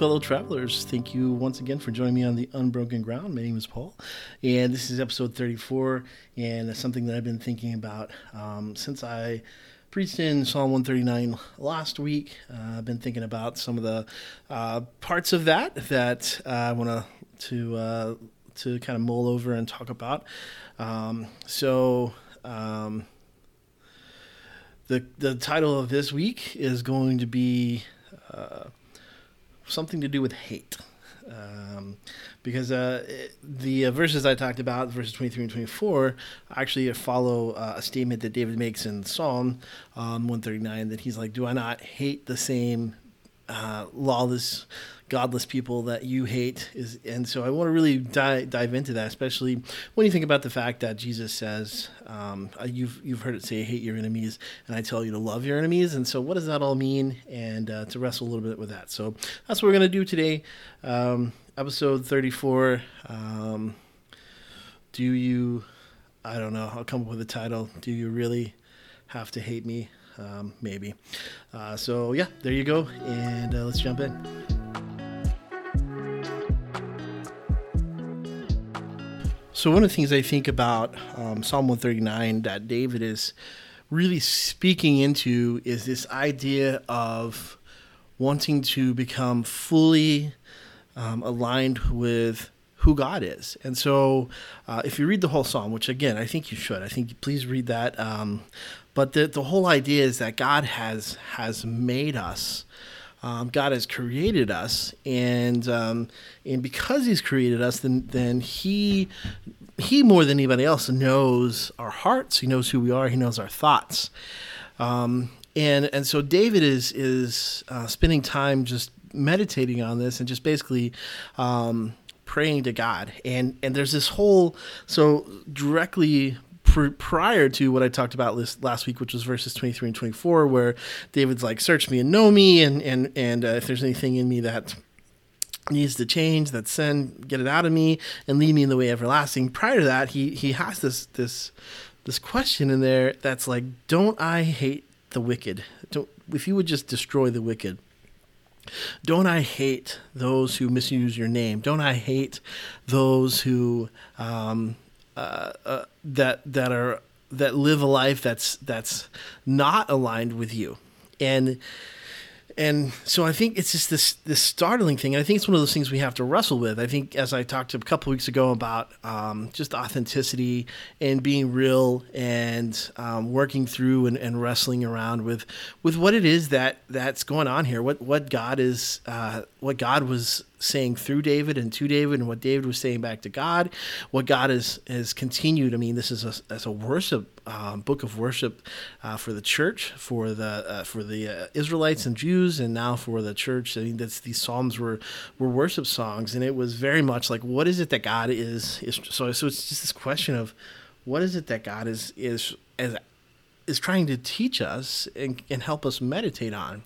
fellow travelers. Thank you once again for joining me on the Unbroken Ground. My name is Paul, and this is episode 34, and it's something that I've been thinking about um, since I preached in Psalm 139 last week. Uh, I've been thinking about some of the uh, parts of that that uh, I want to to uh, to kind of mull over and talk about. Um, so. Um, the, the title of this week is going to be uh, something to do with hate. Um, because uh, it, the uh, verses I talked about, verses 23 and 24, actually follow uh, a statement that David makes in Psalm um, 139 that he's like, Do I not hate the same uh, lawless godless people that you hate is and so i want to really dive, dive into that especially when you think about the fact that jesus says um, uh, you've you've heard it say hate your enemies and i tell you to love your enemies. And so what does that all mean? And uh, to wrestle a little bit with that. So that's what we're going to do today. Um, episode 34 um, do you i don't know i'll come up with a title. Do you really have to hate me? Um, maybe. Uh, so yeah, there you go, and uh, let's jump in. So one of the things I think about um, Psalm 139 that David is really speaking into is this idea of wanting to become fully um, aligned with who God is. And so, uh, if you read the whole psalm, which again I think you should, I think please read that. Um, but the the whole idea is that God has has made us um, God has created us, and um, and because He's created us, then then He He more than anybody else knows our hearts. He knows who we are. He knows our thoughts. Um, and and so David is is uh, spending time just meditating on this and just basically um, praying to God. And and there's this whole so directly pr- prior to what I talked about last, week, which was verses 23 and 24, where David's like, "Search me and know me, and and and uh, if there's anything in me that." needs to change that sin get it out of me and lead me in the way everlasting prior to that he he has this this this question in there that's like don't i hate the wicked don't if you would just destroy the wicked don't I hate those who misuse your name? Don't I hate those who um, that that are that live a life that's that's not aligned with you and and so I think it's just this this startling thing. And I think it's one of those things we have to wrestle with. I think, as I talked a couple weeks ago about um, just authenticity and being real and um, working through and, and, wrestling around with with what it is that that's going on here. What what God is uh, what God was saying through David and to David, and what David was saying back to God, what God has has continued. I mean, this is a, as a worship um, book of worship uh, for the church, for the uh, for the uh, Israelites and Jews, and now for the church. I mean, that's these psalms were were worship songs, and it was very much like, what is it that God is? is so so it's just this question of, what is it that God is is is is trying to teach us and, and help us meditate on.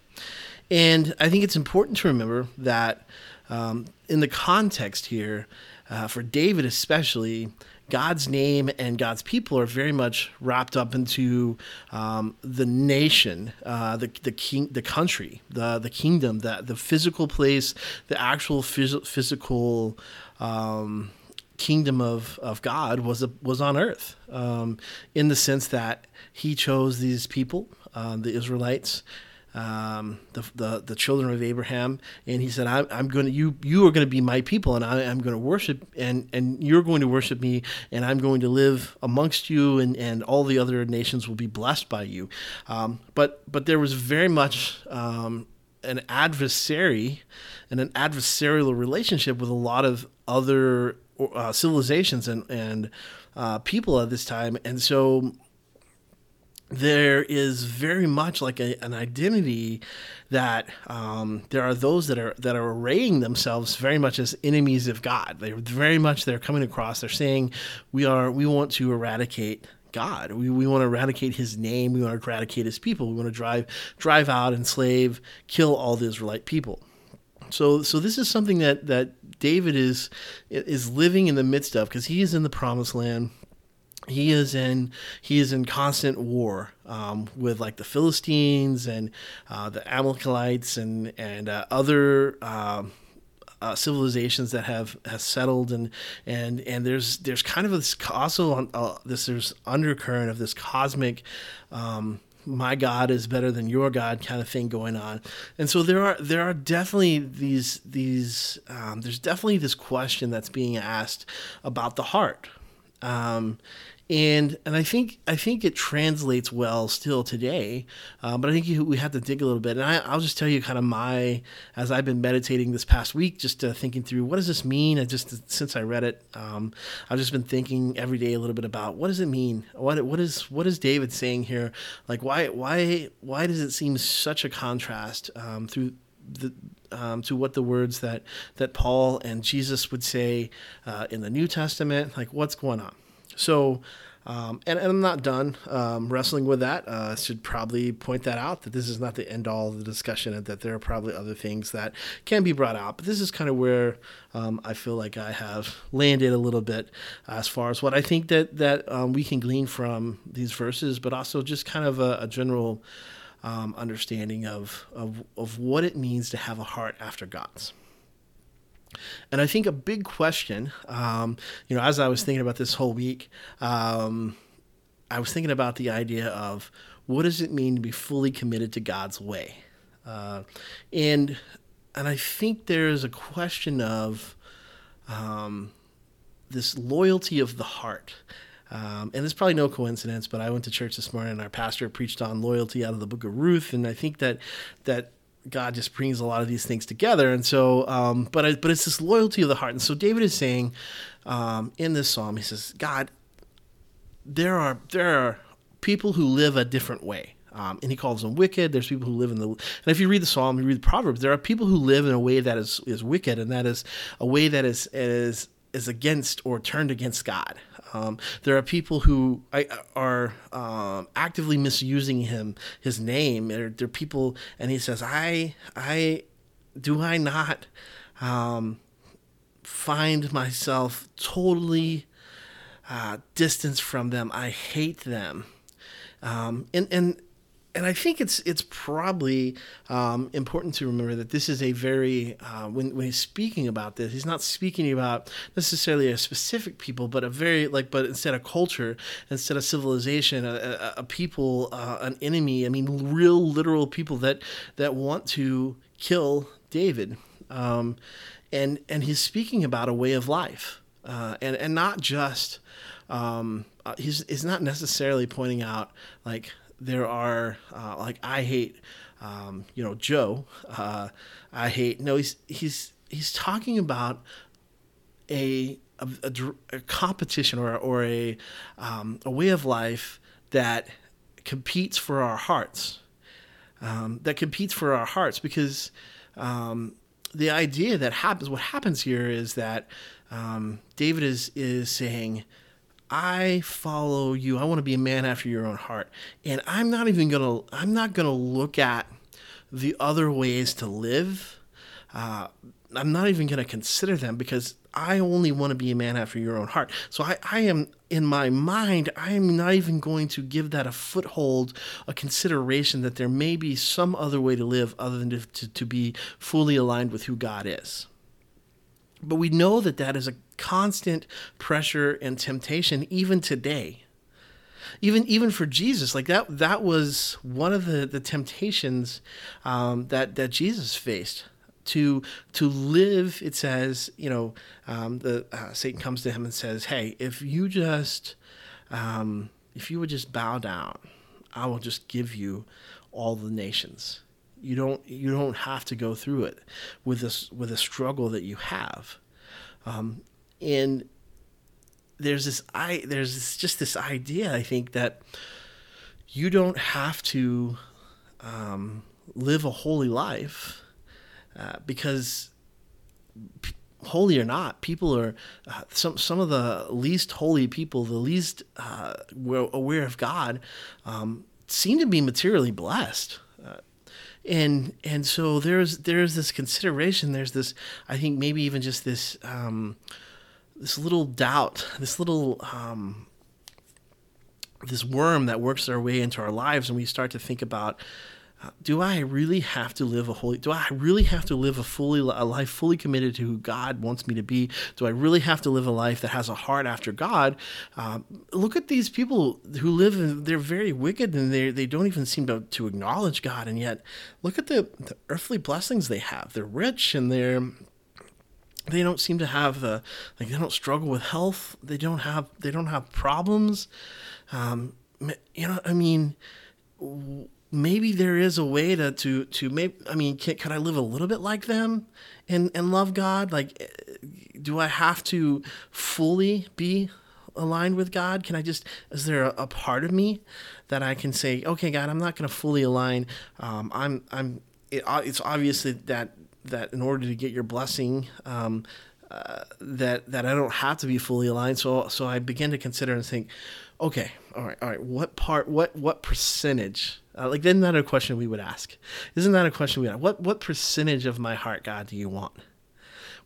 And I think it's important to remember that um, in the context here, uh, for David especially, God's name and God's people are very much wrapped up into um, the nation, uh, the the king, the country, the the kingdom, the the physical place, the actual phys- physical. Um, kingdom of, of God was a, was on earth, um, in the sense that He chose these people, uh, the Israelites, um, the, the, the children of Abraham, and he said, "I'm, I'm going to you you are going to be my people, and I, am going to worship, and and you're going to worship me, and I'm going to live amongst you, and, and all the other nations will be blessed by you." Um, but but there was very much um, an adversary and an adversarial relationship with a lot of other uh, civilizations and and uh, people at this time, and so there is very much like a, an identity that um, there are those that are that are arraying themselves very much as enemies of God. They're very much they're coming across. They're saying we are we want to eradicate God. We, we want to eradicate His name. We want to eradicate His people. We want to drive drive out, enslave, kill all the Israelite people. So so this is something that that David is is living in the midst of because he is in the promised land he is in he is in constant war um, with like the Philistines and uh, the Amalekites and and uh, other um, uh, civilizations that have have settled and and and there's there's kind of this also uh, this there's undercurrent of this cosmic um, my God is better than your God kind of thing going on, and so there are there are definitely these these um, there's definitely this question that's being asked about the heart, um, and and I think I think it translates well still today, uh, but I think you, we have to dig a little bit. And I, will just tell you kind of my as I've been meditating this past week, just uh, thinking through what does this mean. And just since I read it, um, I've just been thinking every day a little bit about what does it mean. What what is what is David saying here? Like why why why does it seem such a contrast um, through the um, to what the words that that Paul and Jesus would say uh, in the New Testament? Like what's going on? So, um, and, and, I'm not done um, wrestling with that. Uh, should probably point that out that this is not the end all of the discussion and that there are probably other things that can be brought out. But this is kind of where um, I feel like I have landed a little bit as far as what I think that, that um, we can glean from these verses, but also just kind of a, a general um, understanding of, of, of what it means to have a heart after God's. And I think a big question, um, you know, as I was thinking about this whole week, um, I was thinking about the idea of what does it mean to be fully committed to God's way, uh, and and I think there is a question of um, this loyalty of the heart. Um, and it's probably no coincidence, but I went to church this morning and our pastor preached on loyalty out of the book of Ruth. And I think that, that God just brings a lot of these things together. And so, um, but I, but it's this loyalty of the heart. And so David is saying um, in this psalm, he says, God, there are there are people who live a different way. Um, and he calls them wicked. There's people who live in the and if you read the psalm, you read the proverbs. There are people who live in a way that is is wicked, and that is a way that is is is against or turned against God. Um, there are people who are um, actively misusing him, his name. There, there, are people, and he says, "I, I, do I not um, find myself totally uh, distanced from them? I hate them." Um, and and and I think it's it's probably um, important to remember that this is a very uh, when when he's speaking about this, he's not speaking about necessarily a specific people, but a very like but instead of culture, instead of civilization, a, a, a people, uh, an enemy. I mean, real literal people that that want to kill David, um, and and he's speaking about a way of life, uh, and and not just. Um, uh, he's, he's not necessarily pointing out like there are uh, like I hate um, you know Joe. Uh, I hate no. He's he's he's talking about a a, a, a competition or or a um, a way of life that competes for our hearts. Um, that competes for our hearts because um, the idea that happens what happens here is that um, David is is saying I follow you. I want to be a man after your own heart. And I'm not even going to, I'm not going to look at the other ways to live. Uh, I'm not even going to consider them because I only want to be a man after your own heart. So I, I am, in my mind, I am not even going to give that a foothold, a consideration that there may be some other way to live other than to, to, to be fully aligned with who God is. But we know that that is a constant pressure and temptation even today. Even even for Jesus, like that that was one of the the temptations um, that that Jesus faced to to live. It says, you know, um, the uh, Satan comes to him and says, "Hey, if you just um, if you would just bow down, I will just give you all the nations." You don't you don't have to go through it with this with a struggle that you have. Um, and there's this i there's this, just this idea i think that you don't have to um, live a holy life uh, because p- holy or not people are uh, some some of the least holy people the least uh, aware of god um, seem to be materially blessed and and so there's there's this consideration. There's this i think maybe even just this um, this little doubt, this little um, this worm that works their way into our lives, and we start to think about do I really have to live a holy? Do I really have to live a fully a life fully committed to who God wants me to be? Do I really have to live a life that has a heart after God? Um, look at these people who live they're very wicked and they they don't even seem to, to acknowledge God, and yet look at the, the earthly blessings they have. They're rich and they're they don't seem to have the like they don't struggle with health. They don't have they don't have problems. Um, you know, I mean maybe there is a way to to to maybe I mean can, can I live a little bit like them and and love God? Like do I have to fully be aligned with God? Can I just is there a, a part of me that I can say okay God I'm not going to fully align. Um, I'm I'm it, it's obviously that that in order to get your blessing um, uh, that that I don't have to be fully aligned. So so I begin to consider and think okay all right all right what part what what percentage uh, like, isn't that a question we would ask? Isn't that a question we ask? What what percentage of my heart, God, do you want?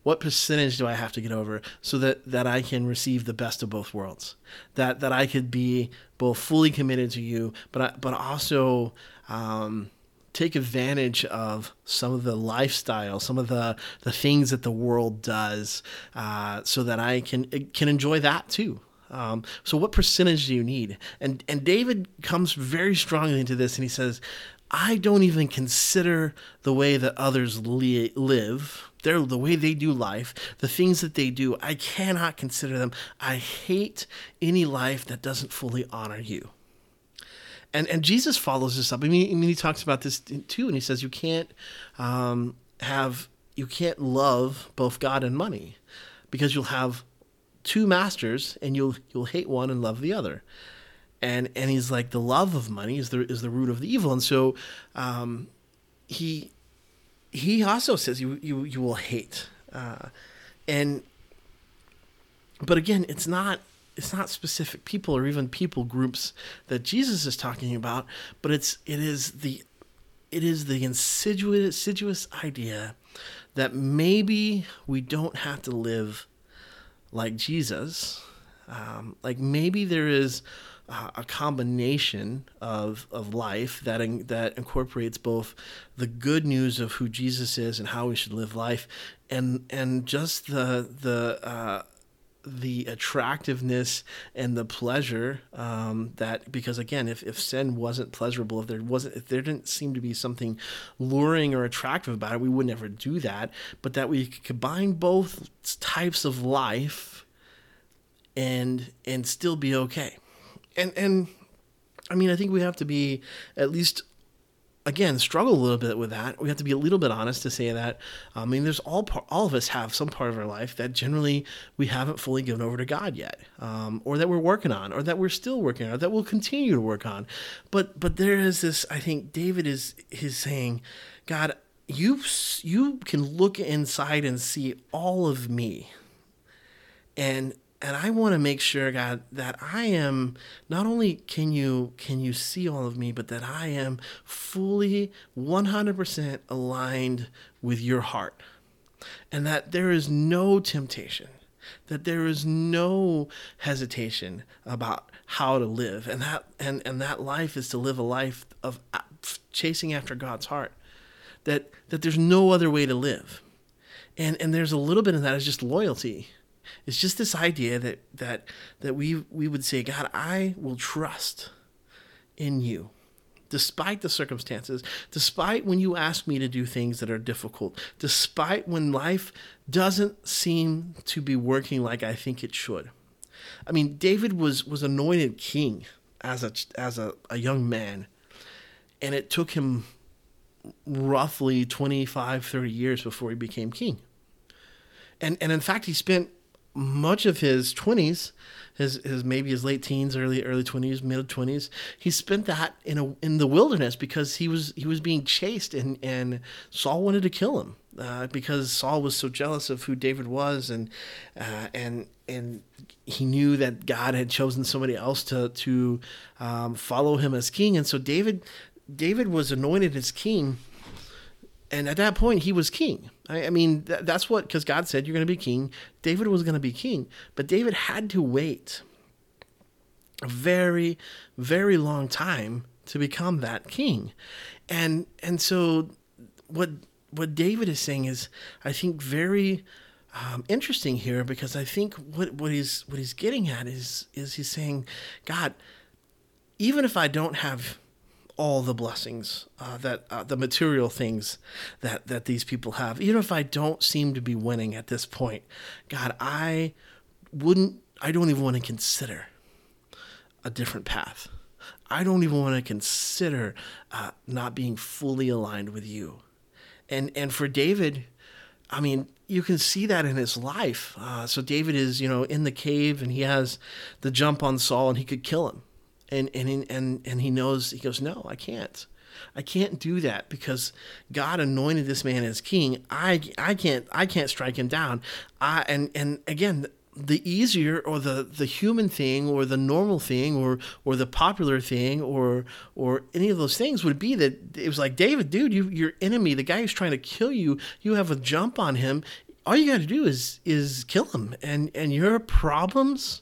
What percentage do I have to get over so that that I can receive the best of both worlds? That that I could be both fully committed to you, but I, but also um, take advantage of some of the lifestyle, some of the the things that the world does, uh, so that I can can enjoy that too. Um, so, what percentage do you need? And and David comes very strongly into this, and he says, "I don't even consider the way that others li- live." They're, the way they do life, the things that they do, I cannot consider them. I hate any life that doesn't fully honor you. And and Jesus follows this up. I mean, I mean he talks about this too, and he says you can't um, have you can't love both God and money because you'll have two masters and you'll you'll hate one and love the other. And and he's like the love of money is the is the root of the evil. And so um, he he also says you you you will hate uh, and but again it's not it's not specific people or even people groups that Jesus is talking about but it's it is the it is the insidious insidious idea that maybe we don't have to live like Jesus, um, like maybe there is a combination of, of life that in, that incorporates both the good news of who Jesus is and how we should live life, and and just the the uh, the attractiveness and the pleasure um, that because again if, if sin wasn't pleasurable if there wasn't if there didn't seem to be something luring or attractive about it we would never do that. But that we could combine both types of life and and still be okay. And and i mean i think we have to be at least again struggle a little bit with that. We have to be a little bit honest to say that. I mean, there's all all of us have some part of our life that generally we haven't fully given over to God yet, um, or that we're working on, or that we're still working on, or that we'll continue to work on. But but there is this. I think David is is saying, God, you you can look inside and see all of me, and and I want to make sure, God, that I am not only can you can you see all of me, but that I am fully 100% aligned with your heart. And that there is no temptation, that there is no hesitation about how to live. And that and, and that life is to live a life of chasing after God's heart. That that there's no other way to live. And and there's a little bit of that is just loyalty it's just this idea that that that we we would say, God, I will trust in you despite the circumstances, despite when you ask me to do things that are difficult, despite when life doesn't seem to be working like I think it should. I mean, David was was anointed king as a as a, a young man, and it took him roughly 25 30 years before he became king. And and in fact, he spent much of his 20s his, his maybe his late teens early early 20s mid 20s he spent that in a in the wilderness because he was he was being chased and and Saul wanted to kill him uh, because Saul was so jealous of who David was and uh, and and he knew that God had chosen somebody else to to um, follow him as king. And so David David was anointed as king. And at that point he was king i, I mean th- that's what because god said you're going to be king david was going to be king but david had to wait a very, very long time to become that king. And and so what what David is saying is I think very um, interesting here because I think what what he's what he's getting at is is he's saying, God, even if I don't have all the blessings uh, that uh, the material things that that these people have, even if I don't seem to be winning at this point, God, I wouldn't. I don't even want to consider a different path. I don't even want to consider uh, not being fully aligned with you. And and for David, I mean, you can see that in his life. Uh, so David is, you know, in the cave and he has the jump on Saul and he could kill him. And and and and he knows he goes, "No, I can't. I can't do that because God anointed this man as king. I I can't I can't strike him down. I and and again, the easier or the the human thing or the normal thing or or the popular thing or or any of those things would be that it was like David, dude, you your enemy, the guy who's trying to kill you, you have a jump on him. All you got to do is is kill him, and and your problems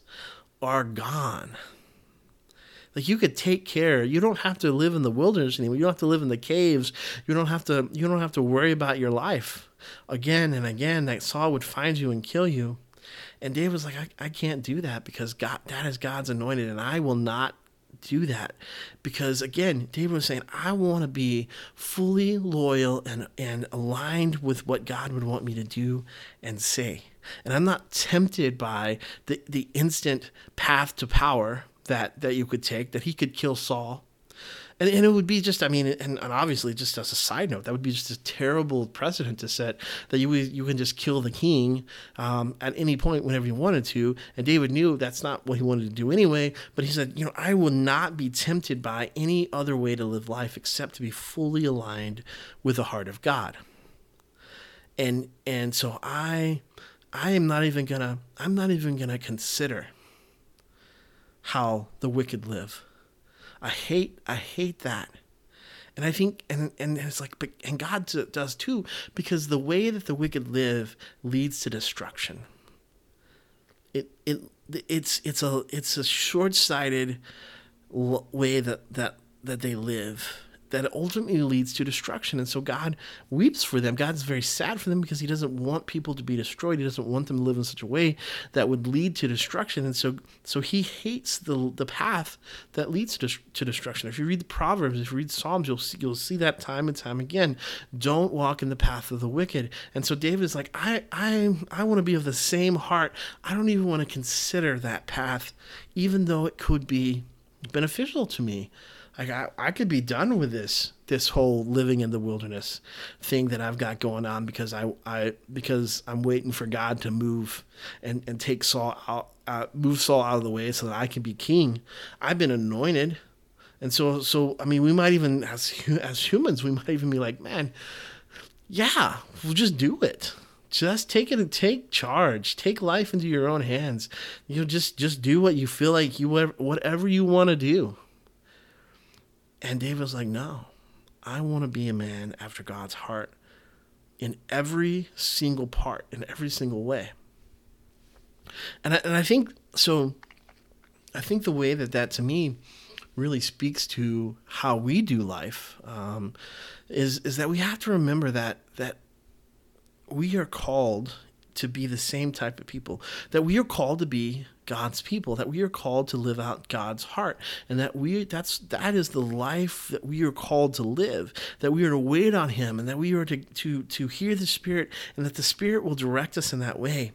are gone. Like you could take care. You don't have to live in the wilderness anymore. You don't have to live in the caves. You don't have to. You don't have to worry about your life again and again. That Saul would find you and kill you and David was like, I, I can't do that because God, that is God's anointed, and I will not do that because again david was saying i want to be fully loyal and and aligned with what god would want me to do and say and i'm not tempted by the the instant path to power that that you could take that he could kill saul and, and it would be just, I mean, and, and obviously, just as a side note, that would be just a terrible precedent to set that you you can just kill the king um, at any point whenever you wanted to. And David knew that's not what he wanted to do anyway. But he said, you know, I will not be tempted by any other way to live life except to be fully aligned with the heart of God. And and so I I am not even gonna I'm not even gonna consider how the wicked live. I hate I hate that. And I think and and it's like but and God does too because the way that the wicked live leads to destruction. It it it's it's a it's a short-sighted way that that that they live that ultimately leads to destruction. And so God weeps for them. God's very sad for them because He doesn't want people to be destroyed. He doesn't want them to live in such a way that would lead to destruction. And so, so He hates the the path that leads to, to destruction. If you read the Proverbs, if you read Psalms, you'll see, you'll see that time and time again. Don't walk in the path of the wicked. And so David is like, I I I want to be of the same heart. I don't even want to consider that path, even though it could be beneficial to me. Like I, I could be done with this this whole living in the wilderness thing that I've got going on because I, I because I'm waiting for God to move and, and take Saul out uh, move Saul out of the way so that I can be king. I've been anointed. And so so I mean we might even as as humans we might even be like, man, yeah, we'll just do it just take it and take charge take life into your own hands you know just just do what you feel like you whatever you want to do and David was like, no, I want to be a man after God's heart in every single part, in every single way. And I, and I think so. I think the way that that to me really speaks to how we do life um, is is that we have to remember that that we are called to be the same type of people. That we are called to be God's people, that we are called to live out God's heart, and that we that's that is the life that we are called to live, that we are to wait on Him, and that we are to to to hear the Spirit, and that the Spirit will direct us in that way.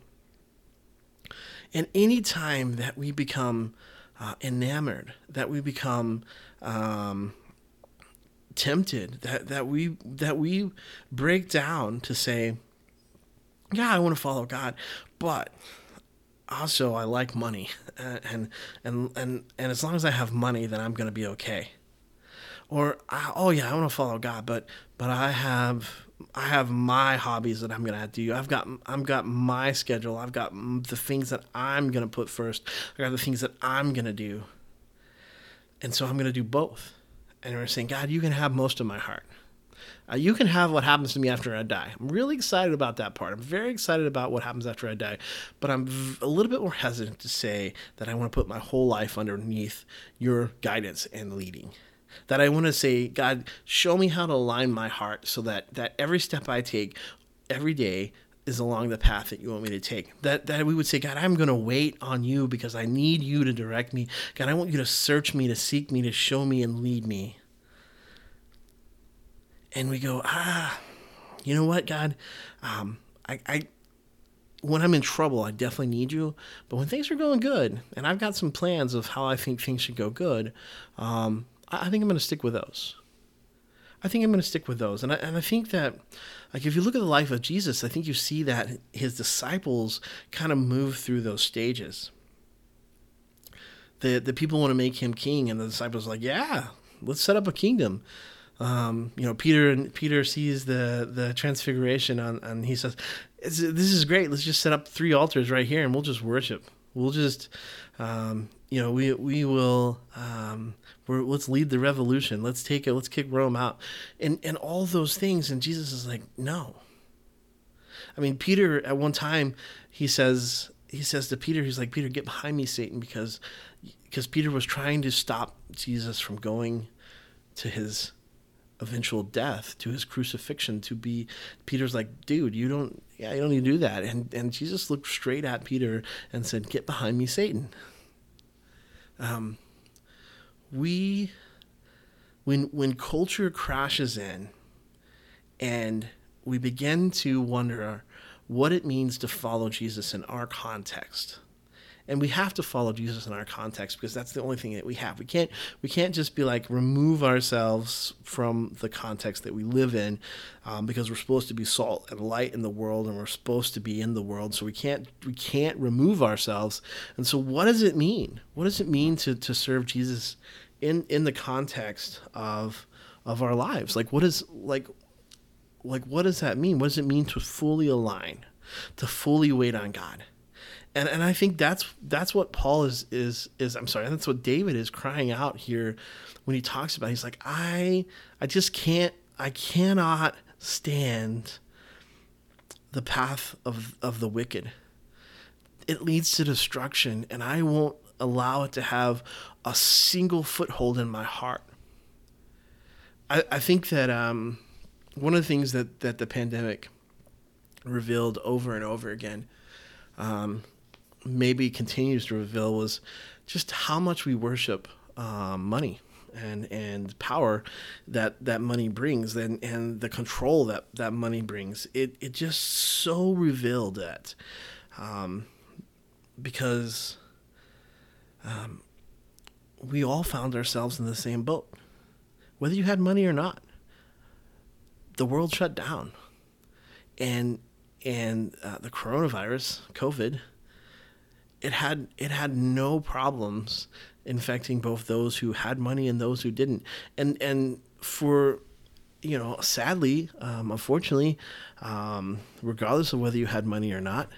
And any time that we become uh, enamored, that we become um, tempted, that that we that we break down to say, "Yeah, I want to follow God," but also I like money, and and and and as long as I have money, then I'm gonna be okay. Or oh yeah, I want to follow God, but but I have I have my hobbies that I'm gonna do. I've got I've got my schedule. I've got the things that I'm gonna put first. I got the things that I'm gonna do, and so I'm gonna do both. And we're saying, God, you can have most of my heart. Uh, you can have what happens to me after I die. I'm really excited about that part. I'm very excited about what happens after I die, but I'm v- a little bit more hesitant to say that I want to put my whole life underneath your guidance and leading. That I want to say, God, show me how to align my heart so that that every step I take every day is along the path that you want me to take. That that we would say, God, I'm going to wait on you because I need you to direct me. God, I want you to search me, to seek me, to show me and lead me and we go, ah, you know what, God, um, I, I, when I'm in trouble, I definitely need you. But when things are going good, and I've got some plans of how I think things should go good, um, I, I think I'm going to stick with those. I think I'm going to stick with those. And I, and I think that, like, if you look at the life of Jesus, I think you see that his disciples kind of move through those stages. The, the people want to make him king, and the disciples are like, yeah, let's set up a kingdom um, you know, Peter and Peter sees the the transfiguration on, and he says, "This is great. Let's just set up three altars right here, and we'll just worship. We'll just, um, you know, we we will, um, let's lead the revolution. Let's take it. Let's kick Rome out, and and all those things. And Jesus is like, no. I mean, Peter at one time he says he says to Peter, he's like, Peter, get behind me, Satan, because because Peter was trying to stop Jesus from going to his eventual death, to his crucifixion, to be Peter's like, dude, you don't yeah, you don't need to do that. And and Jesus looked straight at Peter and said, Get behind me, Satan. Um we when when culture crashes in and we begin to wonder what it means to follow Jesus in our context and we have to follow Jesus in our context because that's the only thing that we have. We can't we can't just be like remove ourselves from the context that we live in um, because we're supposed to be salt and light in the world and we're supposed to be in the world. So we can't we can't remove ourselves. And so what does it mean? What does it mean to to serve Jesus in in the context of of our lives? Like what is like like what does that mean? What does it mean to fully align? To fully wait on God? And and I think that's that's what Paul is is is I'm sorry that's what David is crying out here when he talks about it. he's like I I just can't I cannot stand the path of of the wicked it leads to destruction and I won't allow it to have a single foothold in my heart I, I think that um, one of the things that that the pandemic revealed over and over again um, maybe continues to reveal was just how much we worship um, money and and power that that money brings and and the control that that money brings. It it just so revealed that um, because um, we all found ourselves in the same boat. Whether you had money or not the world shut down. And and uh, the coronavirus covid it had it had no problems infecting both those who had money and those who didn't. And and for you know, sadly, um, unfortunately, um, regardless of whether you had money or not,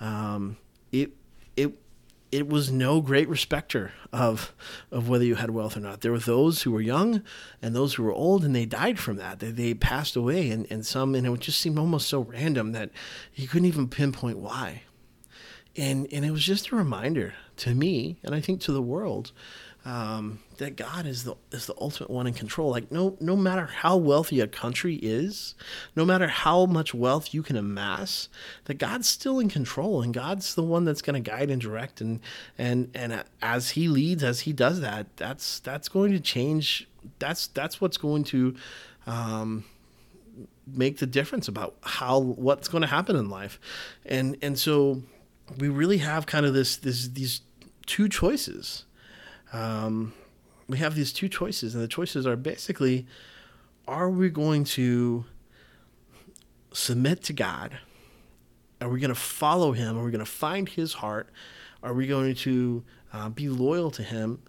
um, it it it was no great respecter of of whether you had wealth or not. There were those who were young and those who were old, and they died from that. They, they passed away, and, and some, and it just seemed almost so random that you couldn't even pinpoint why and and it was just a reminder to me, and I think to the world, um, that God is the is the ultimate one in control. Like no no matter how wealthy a country is, no matter how much wealth you can amass, that God's still in control, and God's the one that's going to guide and direct, and and and as He leads, as He does that, that's that's going to change. That's that's what's going to. Um, make the difference about how what's going to happen in life and and so we really have kind of this this these two choices. Um, we have these two choices, and the choices are basically: Are we going to submit to God? Are we going to follow Him? Are we going to find His heart? Are we going to uh, be loyal to Him,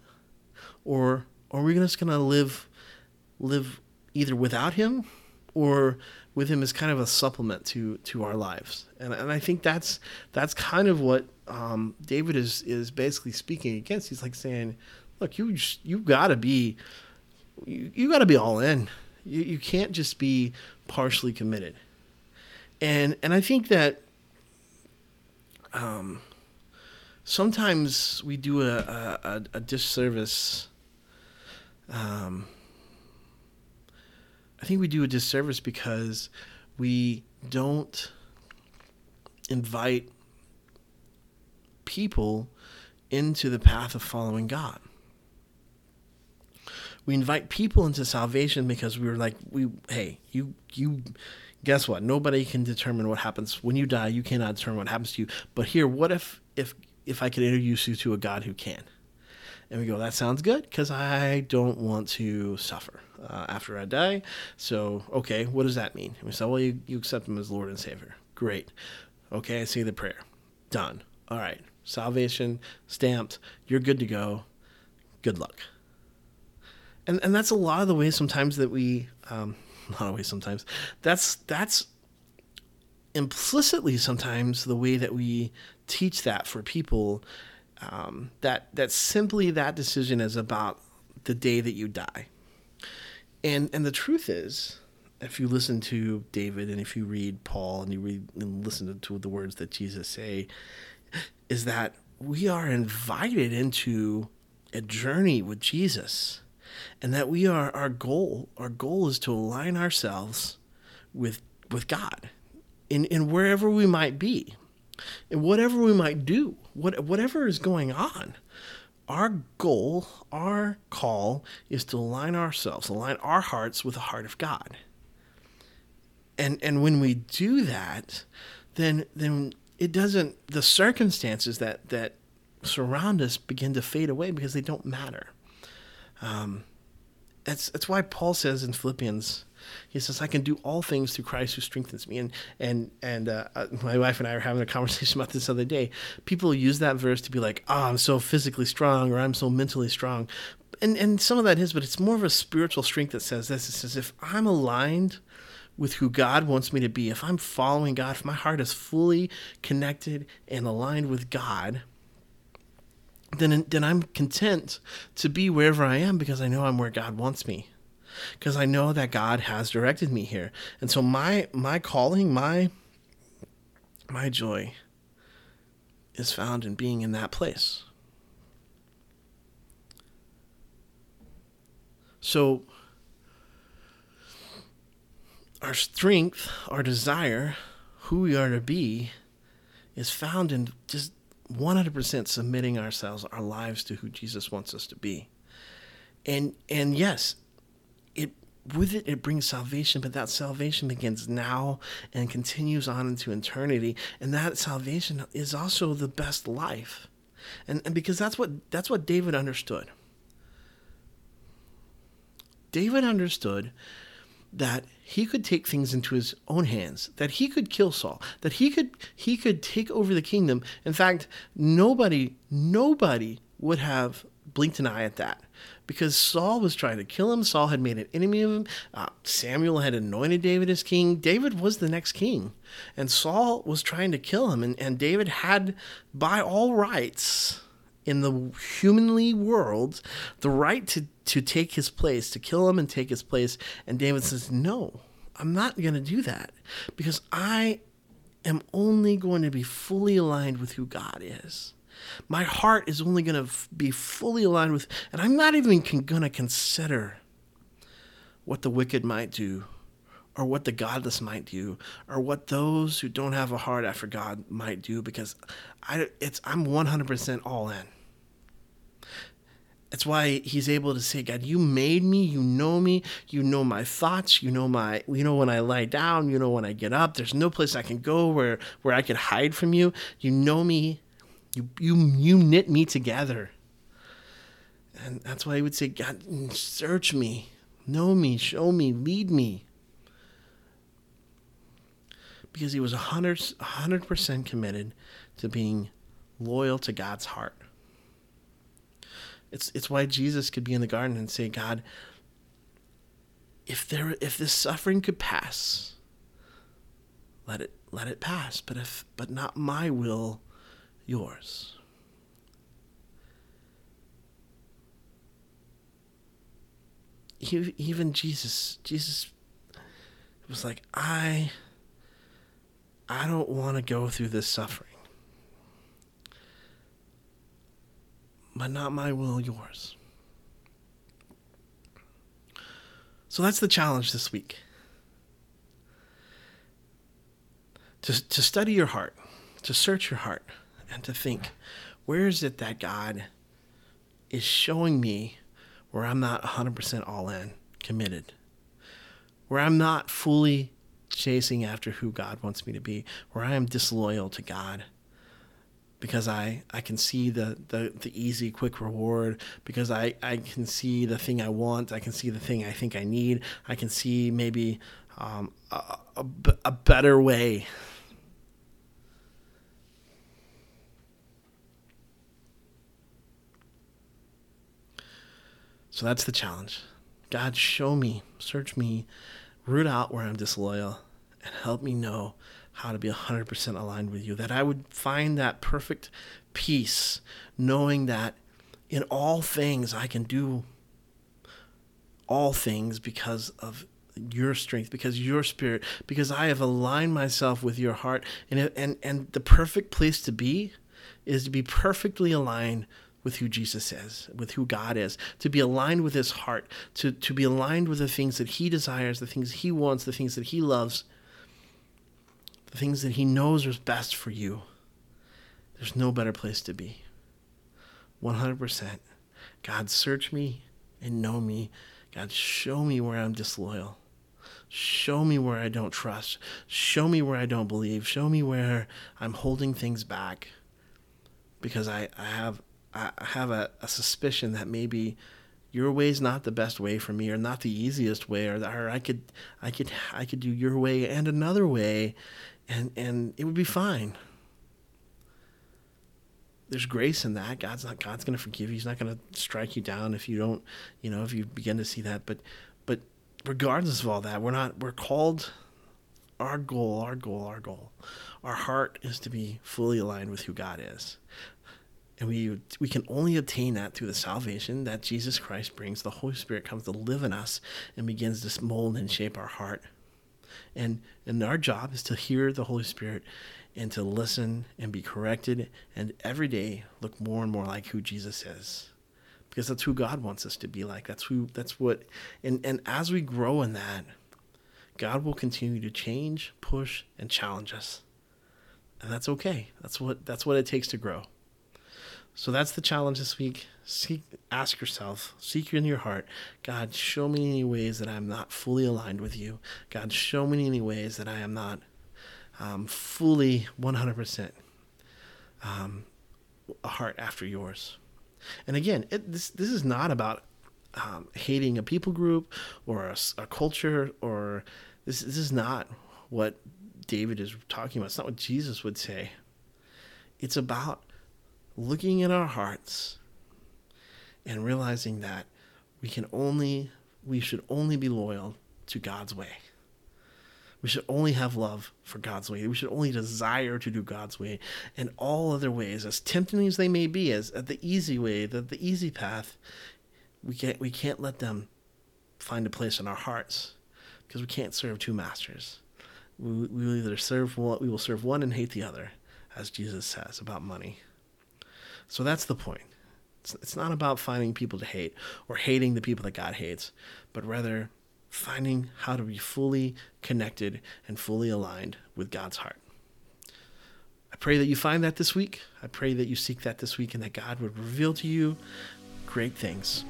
or, are we just going to live live either without Him or with him as kind of a supplement to to our lives. And and I think that's that's kind of what um, David is is basically speaking against. He's like saying, look, you you got to be you, you got to be all in. You, you can't just be partially committed. And and I think that um, sometimes we do a, a, a disservice. Um, I think we do a disservice because we don't invite people into the path of following God. We invite people into salvation because we were like, we hey, you you guess what? Nobody can determine what happens when you die. You cannot determine what happens to you. But here, what if if if I could introduce you to a God who can? And we go, that sounds good because I don't want to suffer uh, after I die. So, okay, what does that mean? And we say, well, you, you accept him as Lord and Savior. Great. Okay, I say the prayer. Done. All right. Salvation stamped. You're good to go. Good luck. And and that's a lot of the ways sometimes that we um, a lot of ways sometimes that's that's implicitly sometimes the way that we teach that for people um, that that simply that decision is about the day that you die. And and the truth is, if you listen to David and if you read Paul and you read and listen to the words that Jesus say, is that we are invited into a journey with Jesus and that we are our goal our goal is to align ourselves with with God in in wherever we might be and whatever we might do what whatever is going on our goal our call is to align ourselves align our hearts with the heart of God. And and when we do that then then it doesn't the circumstances that that surround us begin to fade away because they don't matter. Um, that's that's why Paul says in Philippians, he says, "I can do all things through Christ who strengthens me." And and and uh, uh my wife and I were having a conversation about this other day. People use that verse to be like, "Oh, I'm so physically strong," or "I'm so mentally strong," and and some of that is, but it's more of a spiritual strength that says this. It says, "If I'm aligned." With who God wants me to be, if I'm following God, if my heart is fully connected and aligned with God, then then I'm content to be wherever I am because I know I'm where God wants me. Because I know that God has directed me here. And so my my calling, my my joy is found in being in that place. So our strength, our desire, who we are to be is found in just 100% submitting ourselves, our lives to who Jesus wants us to be. And and yes, with it it brings salvation, but that salvation begins now and continues on into eternity. And that salvation is also the best life. And, and because that's what that's what David understood. David understood that he could take things into his own hands, that he could kill Saul, that he could he could take over the kingdom. In fact, nobody nobody would have blinked an eye at that because Saul was trying to kill him. Saul had made an enemy of him. Uh, Samuel had anointed David as king. David was the next king. And Saul was trying to kill him. And, and David had, by all rights, in the humanly world the right to, to take his place, to kill him and take his place. And David says, No, I'm not going to do that because I am only going to be fully aligned with who God is. My heart is only going to f- be fully aligned with, and I'm not even con- going to consider what the wicked might do or what the godless might do or what those who don't have a heart after God might do because I it's I'm 100% all in. That's why he's able to say, God, you made me, you know me, you know my thoughts, you know my you know when I lie down, you know when I get up. There's no place I can go where where I could hide from you. You know me. You you you knit me together. And that's why he would say, God, search me, know me, show me, lead me. Because he was 100, 100% committed to being loyal to God's heart. It's it's why Jesus could be in the garden and say, God, if there if this suffering could pass, let it let it pass. But if but not my will, yours. even Jesus, Jesus was like, I, I don't want to go through this suffering. But not my will, yours. So that's the challenge this week. To, to study your heart, to search your heart, and to think, where is it that God is showing me where I'm not 100% all in, committed, where I'm not fully chasing after who God wants me to be, where I am disloyal to God because I, I can see the, the, the easy, quick reward, because I, I can see the thing I want, I can see the thing I think I need, I can see maybe um, a, a, a better way So that's the challenge. God, show me, search me, root out where I'm disloyal, and help me know how to be 100% aligned with you. That I would find that perfect peace, knowing that in all things I can do all things because of your strength, because your spirit, because I have aligned myself with your heart. And, and, and the perfect place to be is to be perfectly aligned with who Jesus is, with who God is, to be aligned with his heart, to, to be aligned with the things that he desires, the things he wants, the things that he loves, the things that he knows are best for you. There's no better place to be. 100%. God, search me and know me. God, show me where I'm disloyal. Show me where I don't trust. Show me where I don't believe. Show me where I'm holding things back because I, I have I have a, a suspicion that maybe your way is not the best way for me or not the easiest way or, or I could I could I could do your way and another way and and it would be fine. There's grace in that. God's not God's going to forgive you. He's not going to strike you down if you don't, you know, if you begin to see that. But but regardless of all that, we're not we're called our goal, our goal, our goal. Our heart is to be fully aligned with who God is and we we can only obtain that through the salvation that Jesus Christ brings. The Holy Spirit comes to live in us and begins to mold and shape our heart. And and our job is to hear the Holy Spirit and to listen and be corrected and every day look more and more like who Jesus is. Because that's who God wants us to be like. That's who that's what and, and as we grow in that, God will continue to change, push, and challenge us. And that's okay. That's what that's what it takes to grow. So that's the challenge this week. Seek, ask yourself, seek in your heart, God, show me any ways that I'm not fully aligned with you. God, show me any ways that I am not um, fully 100% um, a heart after yours. And again, it, this this is not about um, hating a people group or a, a culture or this this is not what David is talking about. It's not what Jesus would say. It's about looking in our hearts and realizing that we can only we should only be loyal to God's way. We should only have love for God's way. We should only desire to do God's way. And all other ways, as tempting as they may be, as, the easy way, the, the easy path, we can't we can't let them find a place in our hearts because we can't serve two masters. We, we will either serve one, we will serve one and hate the other, as Jesus says about money. So that's the point. It's, it's not about finding people to hate or hating the people that God hates, but rather finding how to be fully connected and fully aligned with God's heart. I pray that you find that this week. I pray that you seek that this week and that God would reveal to you great things.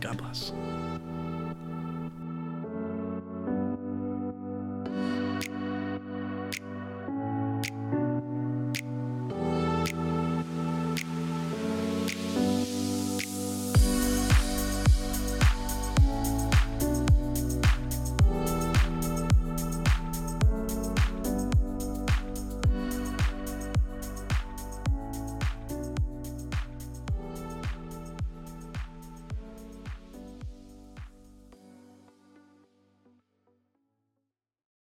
God bless.